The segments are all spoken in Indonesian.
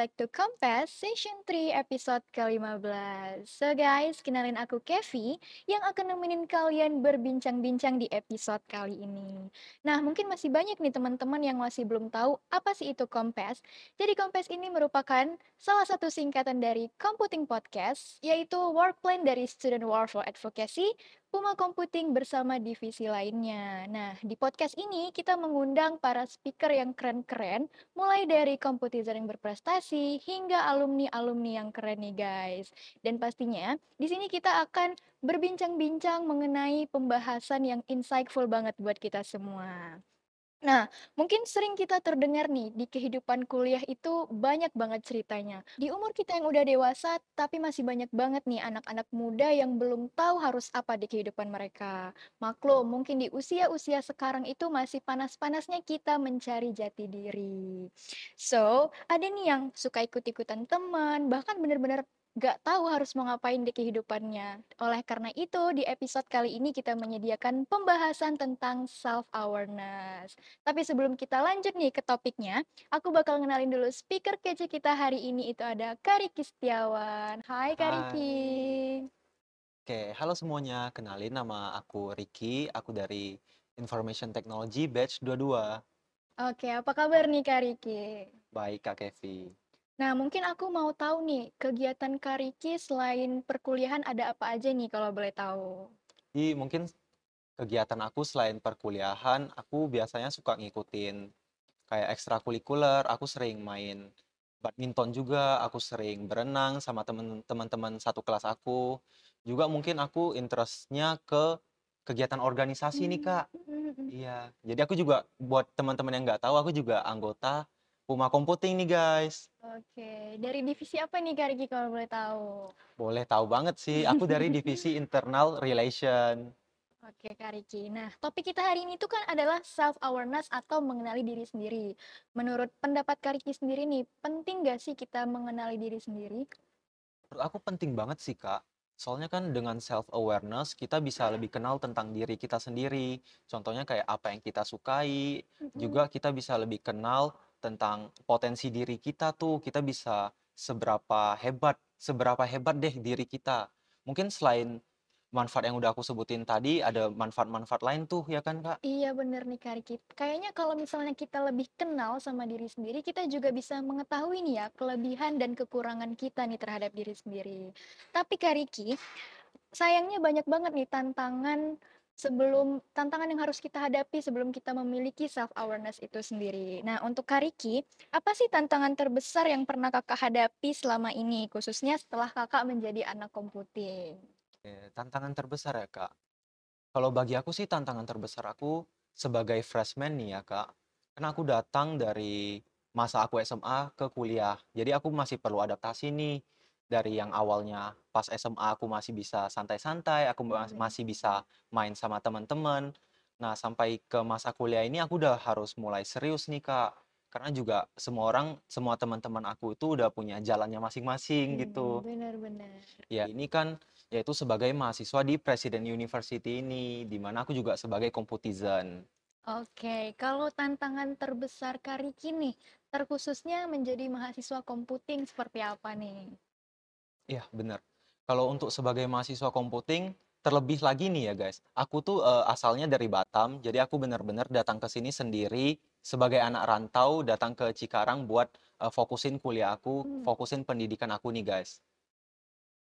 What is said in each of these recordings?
back to Compass Session 3 episode ke-15. So guys, kenalin aku Kevi yang akan nemenin kalian berbincang-bincang di episode kali ini. Nah, mungkin masih banyak nih teman-teman yang masih belum tahu apa sih itu Compass. Jadi Compass ini merupakan salah satu singkatan dari Computing Podcast, yaitu work plan dari Student War for Advocacy, Puma Computing bersama divisi lainnya. Nah, di podcast ini kita mengundang para speaker yang keren-keren, mulai dari kompetitor yang berprestasi hingga alumni-alumni yang keren nih guys. Dan pastinya di sini kita akan berbincang-bincang mengenai pembahasan yang insightful banget buat kita semua. Nah, mungkin sering kita terdengar nih, di kehidupan kuliah itu banyak banget ceritanya. Di umur kita yang udah dewasa, tapi masih banyak banget nih anak-anak muda yang belum tahu harus apa di kehidupan mereka. Maklum, mungkin di usia-usia sekarang itu masih panas-panasnya kita mencari jati diri. So, ada nih yang suka ikut-ikutan teman, bahkan bener-bener gak tahu harus mau ngapain di kehidupannya. Oleh karena itu, di episode kali ini kita menyediakan pembahasan tentang self-awareness. Tapi sebelum kita lanjut nih ke topiknya, aku bakal ngenalin dulu speaker kece kita hari ini itu ada Kariki Setiawan. Hai Kariki. Oke, halo semuanya. Kenalin nama aku Ricky, aku dari Information Technology Batch 22. Oke, apa kabar nih Kariki? Baik, Kak Kevi. Nah, mungkin aku mau tahu nih, kegiatan Kariki selain perkuliahan ada apa aja nih kalau boleh tahu? Jadi mungkin kegiatan aku selain perkuliahan, aku biasanya suka ngikutin kayak ekstrakurikuler, aku sering main badminton juga, aku sering berenang sama teman-teman satu kelas aku. Juga mungkin aku interestnya ke kegiatan organisasi nih, Kak. Hmm, hmm, hmm. Iya, jadi aku juga buat teman-teman yang nggak tahu, aku juga anggota Puma Computing nih guys. Oke, dari divisi apa nih Kak Riki kalau boleh tahu? Boleh tahu banget sih, aku dari divisi Internal Relation. Oke Kak Riki, nah topik kita hari ini tuh kan adalah self-awareness atau mengenali diri sendiri. Menurut pendapat Kak Riki sendiri nih, penting gak sih kita mengenali diri sendiri? Menurut aku penting banget sih Kak. Soalnya kan dengan self-awareness kita bisa lebih kenal tentang diri kita sendiri. Contohnya kayak apa yang kita sukai, juga kita bisa lebih kenal tentang potensi diri kita tuh kita bisa seberapa hebat seberapa hebat deh diri kita. Mungkin selain manfaat yang udah aku sebutin tadi ada manfaat-manfaat lain tuh ya kan kak? Iya bener nih Kak kayaknya kalau misalnya kita lebih kenal sama diri sendiri kita juga bisa mengetahui nih ya kelebihan dan kekurangan kita nih terhadap diri sendiri. Tapi Kak Riki sayangnya banyak banget nih tantangan sebelum tantangan yang harus kita hadapi sebelum kita memiliki self awareness itu sendiri. Nah, untuk Kariki, apa sih tantangan terbesar yang pernah Kakak hadapi selama ini, khususnya setelah Kakak menjadi anak komputing? Tantangan terbesar ya kak. Kalau bagi aku sih tantangan terbesar aku sebagai freshman nih ya kak. Karena aku datang dari masa aku SMA ke kuliah. Jadi aku masih perlu adaptasi nih dari yang awalnya pas SMA aku masih bisa santai-santai, aku Mhm. masih bisa main sama teman-teman. Nah, sampai ke masa kuliah ini aku udah harus mulai serius nih, Kak. Karena juga semua orang, semua teman-teman aku itu udah punya jalannya masing-masing Hmm, gitu. benar-benar. Ya, ini kan yaitu sebagai mahasiswa di Presiden University ini, di mana aku juga sebagai computizen. Oke, kalau tantangan terbesar Kariki nih, terkhususnya menjadi mahasiswa komputing seperti apa nih? Iya, bener. Kalau untuk sebagai mahasiswa komputing, terlebih lagi nih ya guys, aku tuh eh, asalnya dari Batam, jadi aku bener-bener datang ke sini sendiri sebagai anak rantau, datang ke Cikarang buat eh, fokusin kuliah aku, Hmm. fokusin pendidikan aku nih guys.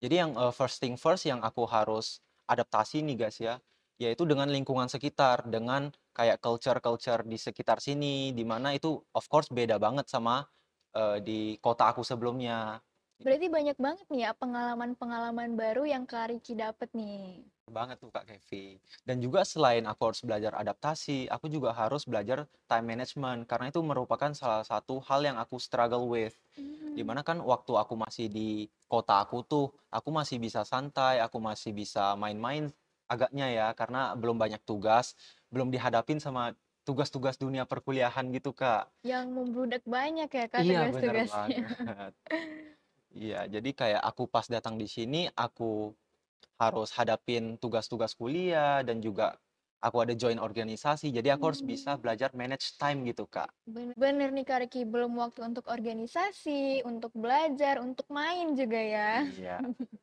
Jadi yang eh, first thing first yang aku harus adaptasi nih guys ya, yaitu dengan lingkungan sekitar, dengan kayak culture-culture di sekitar sini, di mana itu of course beda banget sama eh, di kota aku sebelumnya. Berarti banyak banget nih ya pengalaman-pengalaman baru yang Kak Riki dapet nih. banget tuh Kak Kevi. Dan juga selain aku harus belajar adaptasi, aku juga harus belajar time management karena itu merupakan salah satu hal yang aku struggle with. Hmm. Di mana kan waktu aku masih di kota aku tuh, aku masih bisa santai, aku masih bisa main-main agaknya ya karena belum banyak tugas, belum dihadapin sama tugas-tugas dunia perkuliahan gitu Kak. Yang membludak banyak ya Kak Iya tugas-tugasnya. Iya, jadi kayak aku pas datang di sini, aku harus hadapin tugas-tugas kuliah dan juga aku ada join organisasi, jadi aku harus bisa Mmm. belajar manage time gitu, Kak. Bener bener nih Kak Riki, belum waktu untuk organisasi, untuk belajar, untuk main juga ya. Iya.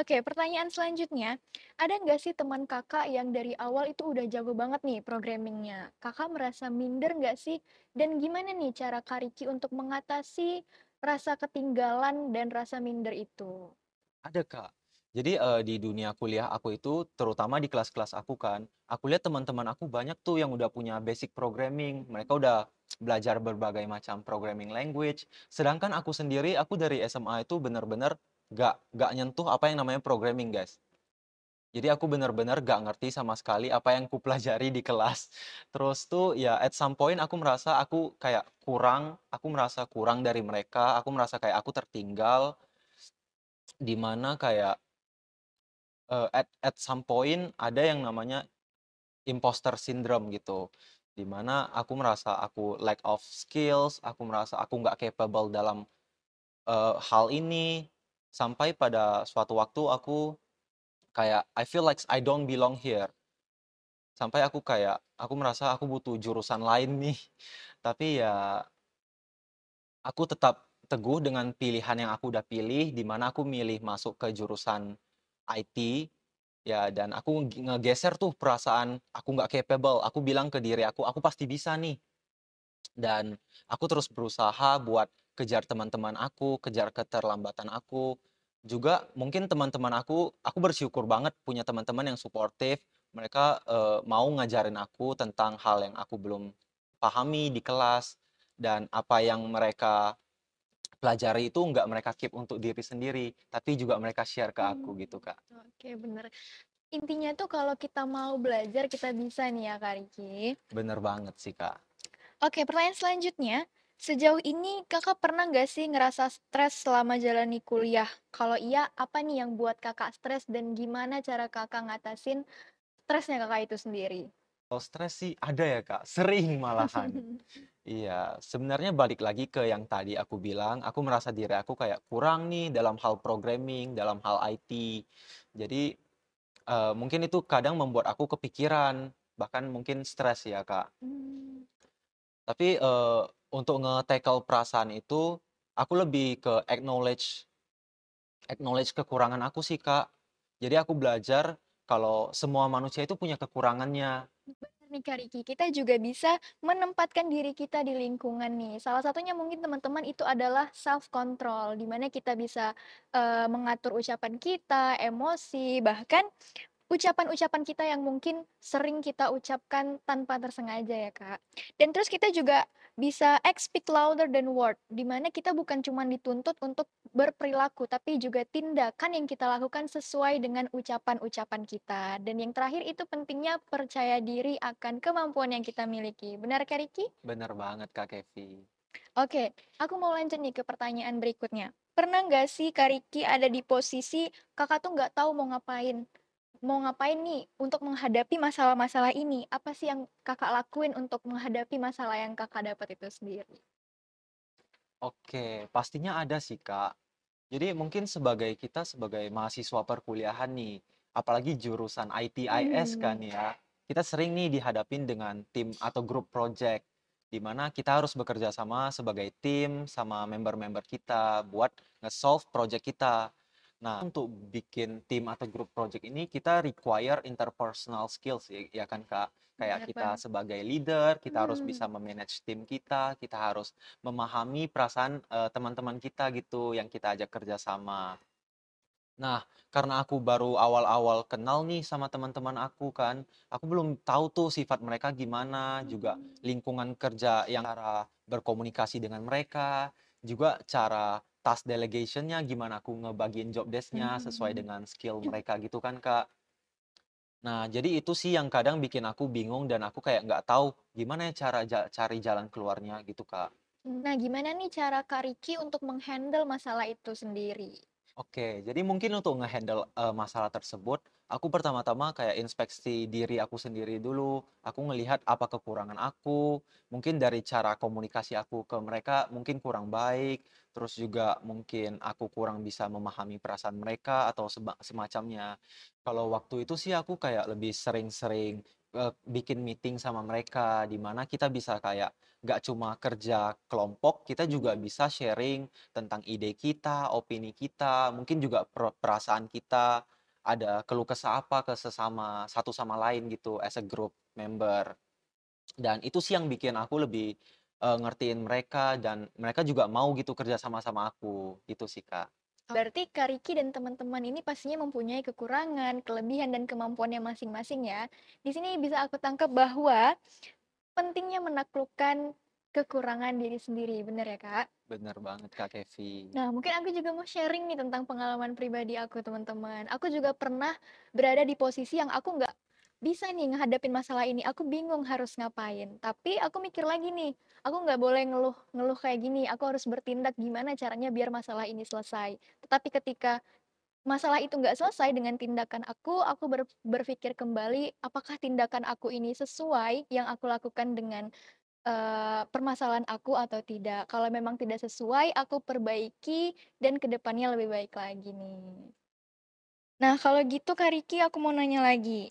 Oke, pertanyaan selanjutnya, ada nggak sih teman Kakak yang dari awal itu udah jago banget nih programming-nya? Kakak merasa minder nggak sih? Dan gimana nih cara Kak Riki untuk mengatasi rasa ketinggalan dan rasa minder itu? Ada, Kak. Jadi, eee, di dunia kuliah aku itu, terutama di kelas-kelas aku kan, aku lihat teman-teman aku banyak tuh yang udah punya basic programming, mereka udah belajar berbagai macam programming language, sedangkan aku sendiri, aku dari SMA itu bener-bener nggak nggak nyentuh apa yang namanya programming, guys. Jadi aku bener-bener nggak ngerti sama sekali apa yang kupelajari di kelas. Terus tuh ya at some point aku merasa aku kayak kurang, aku merasa kurang dari mereka, aku merasa kayak aku tertinggal, di mana kayak Eee, at at some point ada yang namanya imposter syndrome gitu, di mana aku merasa aku lack of skills, aku merasa aku nggak capable dalam, eee, hal ini, sampai pada suatu waktu aku kayak I feel like I don't belong here. Sampai aku kayak, aku merasa aku butuh jurusan lain nih, tapi ya aku tetap teguh dengan pilihan yang aku udah pilih, di mana aku milih masuk ke jurusan IT. Ya, dan aku nge ngegeser tuh perasaan aku nggak capable, aku bilang ke diri aku, "Aku pasti bisa nih." Dan aku terus berusaha buat kejar teman-teman aku, kejar keterlambatan aku. Juga mungkin teman-teman aku aku bersyukur banget punya teman-teman yang suportif, mereka, eee, mau ngajarin aku tentang hal yang aku belum pahami di kelas, dan apa yang mereka pelajari itu nggak mereka keep untuk diri sendiri, tapi juga mereka share ke aku Mmm, gitu, Kak. oke bener. Intinya tuh kalau kita mau belajar, kita bisa nih ya Kak Riki. Bener banget sih, Kak. Oke, pertanyaan selanjutnya, sejauh ini Kakak pernah nggak sih ngerasa stres selama jalani kuliah? Kalau iya, apa nih yang buat Kakak stres dan gimana cara Kakak ngatasin stresnya Kakak itu sendiri? Kalau stres sih ada ya, Kak, sering malahan. Iya, sebenarnya balik lagi ke yang tadi aku bilang, aku merasa diri aku kayak kurang nih dalam hal programming, dalam hal IT. Jadi, eee, mungkin itu kadang membuat aku kepikiran, bahkan mungkin stres ya, Kak. Mmm. Tapi, eee, untuk nge-tackle perasaan itu, aku lebih ke acknowledge acknowledge kekurangan aku sih, Kak. Jadi aku belajar kalau semua manusia itu punya kekurangannya. Nih Kak Riki, kita juga bisa menempatkan diri kita di lingkungan nih. Salah satunya mungkin teman-teman itu adalah self control, di mana kita bisa, eee, mengatur ucapan kita, emosi, bahkan Ucapan-ucapan kita yang mungkin sering kita ucapkan tanpa tersengaja ya, Kak. Dan terus kita juga bisa act speak louder than word, di mana kita bukan cuma dituntut untuk berperilaku, tapi juga tindakan yang kita lakukan sesuai dengan ucapan-ucapan kita. Dan yang terakhir itu pentingnya percaya diri akan kemampuan yang kita miliki. Benar, Kak Riki? Bener banget, Kak Kevi. Oke, aku mau lanjut nih ke pertanyaan berikutnya. Pernah nggak sih Kak Riki ada di posisi Kakak tuh nggak tahu mau ngapain? Mau ngapain nih untuk menghadapi masalah-masalah ini? Apa sih yang Kakak lakuin untuk menghadapi masalah yang Kakak dapat itu sendiri? Oke, pastinya ada sih, Kak. Jadi mungkin sebagai kita sebagai mahasiswa perkuliahan nih, apalagi jurusan IT/IS kan Mmm, ya, kita sering nih dihadapin dengan tim atau grup project, di mana kita harus bekerja sama sebagai tim sama member-member kita buat nge-solve project kita. Nah, untuk bikin tim atau grup project ini kita require interpersonal skills ya, ya kan Kak? Kayak bener kita banget. sebagai leader, kita harus Mmm, bisa memanage tim kita, kita harus memahami perasaan, eee, teman-teman kita gitu yang kita ajak kerja sama. Nah, karena aku baru awal-awal kenal nih sama teman-teman aku kan, aku belum tahu tuh sifat mereka gimana, juga mmm, lingkungan kerja yang cara berkomunikasi dengan mereka, juga cara task delegation-nya, gimana aku ngebagiin job desk-nya sesuai mhm. dengan skill mereka gitu kan, Kak. Nah, jadi itu sih yang kadang bikin aku bingung dan aku kayak nggak tahu gimana ya cara cari jalan keluarnya gitu, Kak. Nah, gimana nih cara Kak Riki untuk meng-handle masalah itu sendiri? Oke, jadi mungkin untuk ngehandle handle masalah tersebut, aku pertama-tama kayak inspeksi diri aku sendiri dulu. Aku ngelihat apa kekurangan aku, mungkin dari cara komunikasi aku ke mereka mungkin kurang baik, terus juga mungkin aku kurang bisa memahami perasaan mereka atau semacamnya. Kalau waktu itu sih aku kayak lebih sering-sering eee, bikin meeting sama mereka, di mana kita bisa kayak nggak cuma kerja kelompok, kita juga bisa sharing tentang ide kita, opini kita, mungkin juga per perasaan kita, ada keluh kesah apa ke sesama satu sama lain gitu as a group member. Dan itu sih yang bikin aku lebih, eee, ngertiin mereka dan mereka juga mau gitu kerja sama sama aku, gitu sih, Kak. Berarti Kak Riki dan teman-teman ini pastinya mempunyai kekurangan, kelebihan, dan kemampuannya masing-masing ya. Di sini bisa aku tangkap bahwa pentingnya menaklukkan kekurangan diri sendiri, bener ya, Kak? Bener banget, Kak Kevi. Nah, mungkin aku juga mau sharing nih tentang pengalaman pribadi aku, teman-teman. Aku juga pernah berada di posisi yang aku nggak bisa nih ngehadapin masalah ini. Aku bingung harus ngapain. Tapi aku mikir lagi nih, aku nggak boleh ngeluh ngeluh kayak gini. Aku harus bertindak gimana caranya biar masalah ini selesai. Tetapi ketika masalah itu nggak selesai dengan tindakan aku, aku ber berpikir kembali, apakah tindakan aku ini sesuai yang aku lakukan dengan Eee, permasalahan aku atau tidak. Kalau memang tidak sesuai, aku perbaiki dan ke depannya lebih baik lagi nih. Nah, kalau gitu Kak Riki aku mau nanya lagi.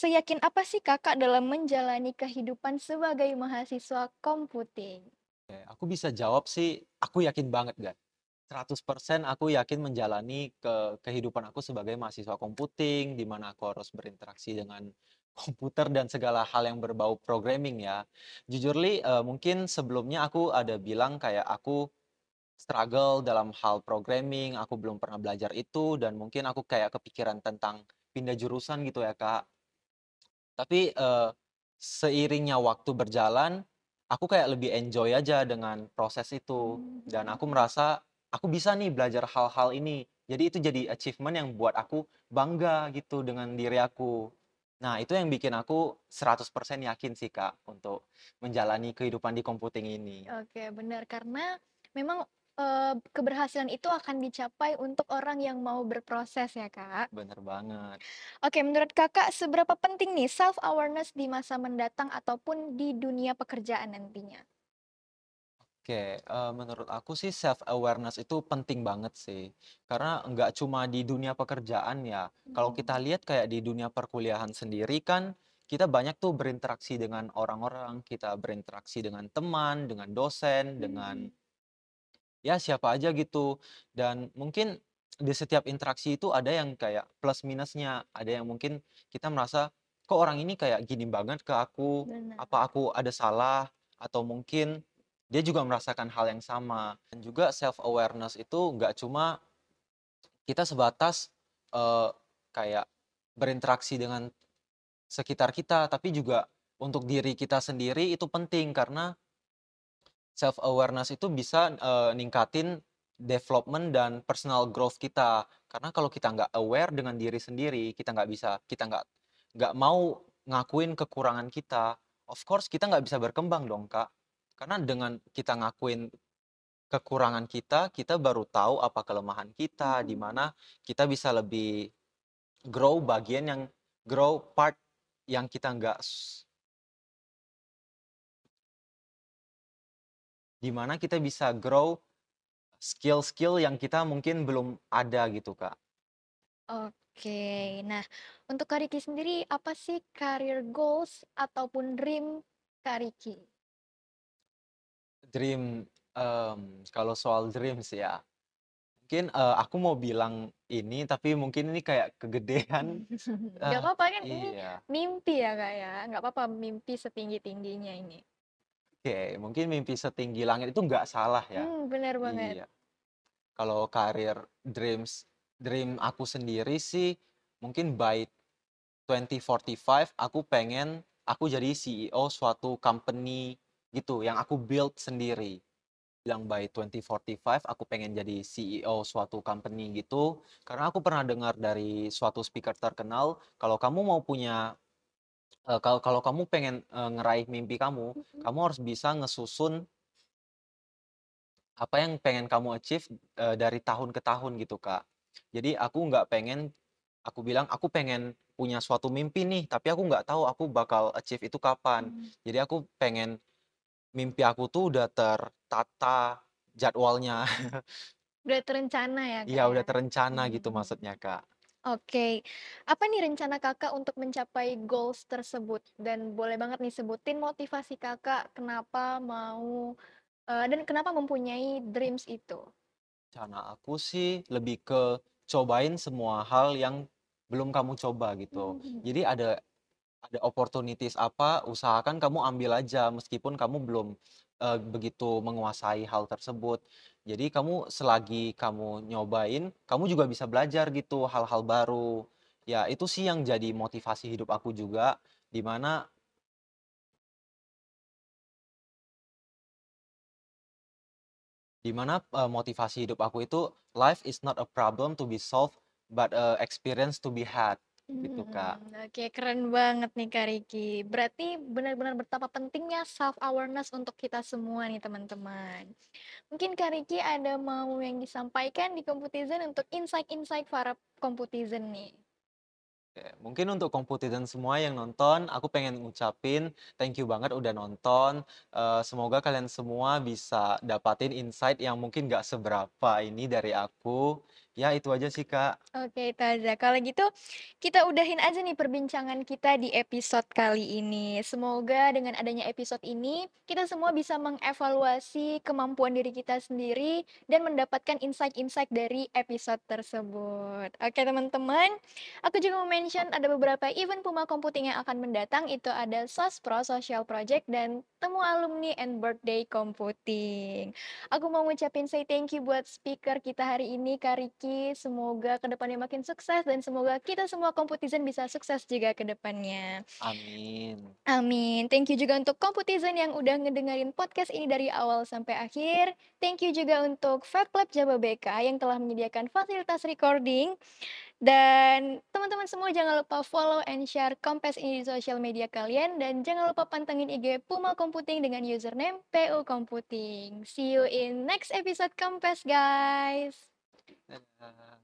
Seyakin apa sih Kakak dalam menjalani kehidupan sebagai mahasiswa komputing? Aku bisa jawab sih, aku yakin banget, Kak. 100% aku yakin menjalani ke kehidupan aku sebagai mahasiswa komputing, di mana aku harus berinteraksi dengan komputer dan segala hal yang berbau programming ya. Jujur li, eee, mungkin sebelumnya aku ada bilang kayak aku struggle dalam hal programming, aku belum pernah belajar itu dan mungkin aku kayak kepikiran tentang pindah jurusan gitu ya, Kak. Tapi, eee, seiringnya waktu berjalan, aku kayak lebih enjoy aja dengan proses itu, dan aku merasa aku bisa nih belajar hal-hal ini. Jadi itu jadi achievement yang buat aku bangga gitu dengan diri aku. Nah, itu yang bikin aku 100% yakin sih, Kak, untuk menjalani kehidupan di computing ini. Oke, benar. Karena memang, eee, keberhasilan itu akan dicapai untuk orang yang mau berproses ya, Kak? Bener banget. Oke, menurut Kakak seberapa penting nih self awareness di masa mendatang ataupun di dunia pekerjaan nantinya? Oke, eee, menurut aku sih self awareness itu penting banget sih. Karena nggak cuma di dunia pekerjaan ya, kalau kita Mhm, lihat kayak di dunia perkuliahan sendiri kan, kita banyak tuh berinteraksi dengan orang-orang, kita berinteraksi dengan teman, dengan dosen, dengan mhm, ya siapa aja gitu. Dan mungkin di setiap interaksi itu ada yang kayak plus minusnya, ada yang mungkin kita merasa, "Kok orang ini kayak gini banget ke aku? benar. Apa aku ada salah?" Atau mungkin dia juga merasakan hal yang sama. Dan juga self awareness itu nggak cuma kita sebatas, eee, kayak berinteraksi dengan sekitar kita, tapi juga untuk diri kita sendiri itu penting karena Self awareness itu bisa, eee, ningkatin development dan personal growth kita. Karena kalau kita nggak aware dengan diri sendiri, kita nggak bisa kita nggak nggak mau ngakuin kekurangan kita, of course kita nggak bisa berkembang dong, Kak. Karena dengan kita ngakuin kekurangan kita, kita baru tahu apa kelemahan kita, di Mhm. mana kita bisa lebih grow bagian yang grow part yang kita nggak di mana kita bisa grow skill-skill yang kita mungkin belum ada gitu, Kak. Oke. Nah, untuk Kak Riki sendiri, apa sih career goals ataupun dream Kak Riki? Dream, mmm, kalau soal dreams ya, mungkin, eee, aku mau bilang ini, tapi mungkin ini kayak kegedean. Nggak Ah, apa-apa kan ini iya, mimpi ya, Kak, ya, nggak apa-apa mimpi setinggi-tingginya ini. oke, mungkin mimpi setinggi langit itu nggak salah ya. Hmm, benar banget. Iya, kalau karir dreams dream aku sendiri sih, mungkin by 2045 aku pengen aku jadi CEO suatu company gitu, yang aku build sendiri. bilang by 2045 aku pengen jadi CEO suatu company gitu karena aku pernah dengar dari suatu speaker terkenal kalau kamu mau punya eh, kalau kalau kamu pengen eh, ngeraih mimpi kamu kamu harus bisa ngesusun apa yang pengen kamu achieve eh, dari tahun ke tahun gitu Kak jadi aku nggak pengen aku bilang aku pengen punya suatu mimpi nih tapi aku nggak tahu aku bakal achieve itu kapan mhm. jadi aku pengen mimpi aku tuh udah tertata jadwalnya Udah terencana ya, Kak, Iya, ya? udah terencana gitu Mmm. maksudnya, Kak. Oke. Apa nih rencana Kakak untuk mencapai goals tersebut? Dan boleh banget nih sebutin motivasi Kakak kenapa mau, eee, dan kenapa mempunyai dreams itu? Rencana aku sih lebih ke cobain semua hal yang belum kamu coba gitu. Mmm, Jadi ada ada opportunities apa, usahakan kamu ambil aja meskipun kamu belum, eee, begitu menguasai hal tersebut. Jadi kamu selagi kamu nyobain, kamu juga bisa belajar gitu hal-hal baru. Ya itu sih yang jadi motivasi hidup aku juga, di mana di mana, eee, motivasi hidup aku itu, life is not a problem to be solved, but a experience to be had, gitu Kak. mhm, oke keren banget nih Kak Riki. Berarti benar-benar betapa pentingnya self awareness untuk kita semua nih teman-teman. Mungkin Kak Riki ada mau yang disampaikan di Computizen untuk insight-insight para Computizen nih? Oke, mungkin untuk kompetitor semua yang nonton, aku pengen ngucapin thank you banget udah nonton. Eee, semoga kalian semua bisa dapatin insight yang mungkin nggak seberapa ini dari aku. Ya itu aja sih, Kak. Oke, itu aja. Kalau gitu, kita udahin aja nih perbincangan kita di episode kali ini. Semoga dengan adanya episode ini, kita semua bisa mengevaluasi kemampuan diri kita sendiri dan mendapatkan insight-insight dari episode tersebut. Oke, teman-teman, aku juga mau mention ada beberapa event Puma Computing yang akan mendatang. Itu ada Sospro Social Project dan Temu Alumni and Birthday Computing. Aku mau ngucapin say thank you buat speaker kita hari ini, Kak Riki. Semoga ke depannya makin sukses dan semoga kita semua Computizen bisa sukses juga ke depannya. Amin. Amin. Thank you juga untuk Computizen yang udah ngedengerin podcast ini dari awal sampai akhir. Thank you juga untuk Fab Lab Jababeka yang telah menyediakan fasilitas recording. Dan teman-teman semua jangan lupa follow and share Kompes ini di sosial media kalian dan jangan lupa pantengin IG Puma Computing dengan username PU Computing. See you in next episode Kompes guys. uh,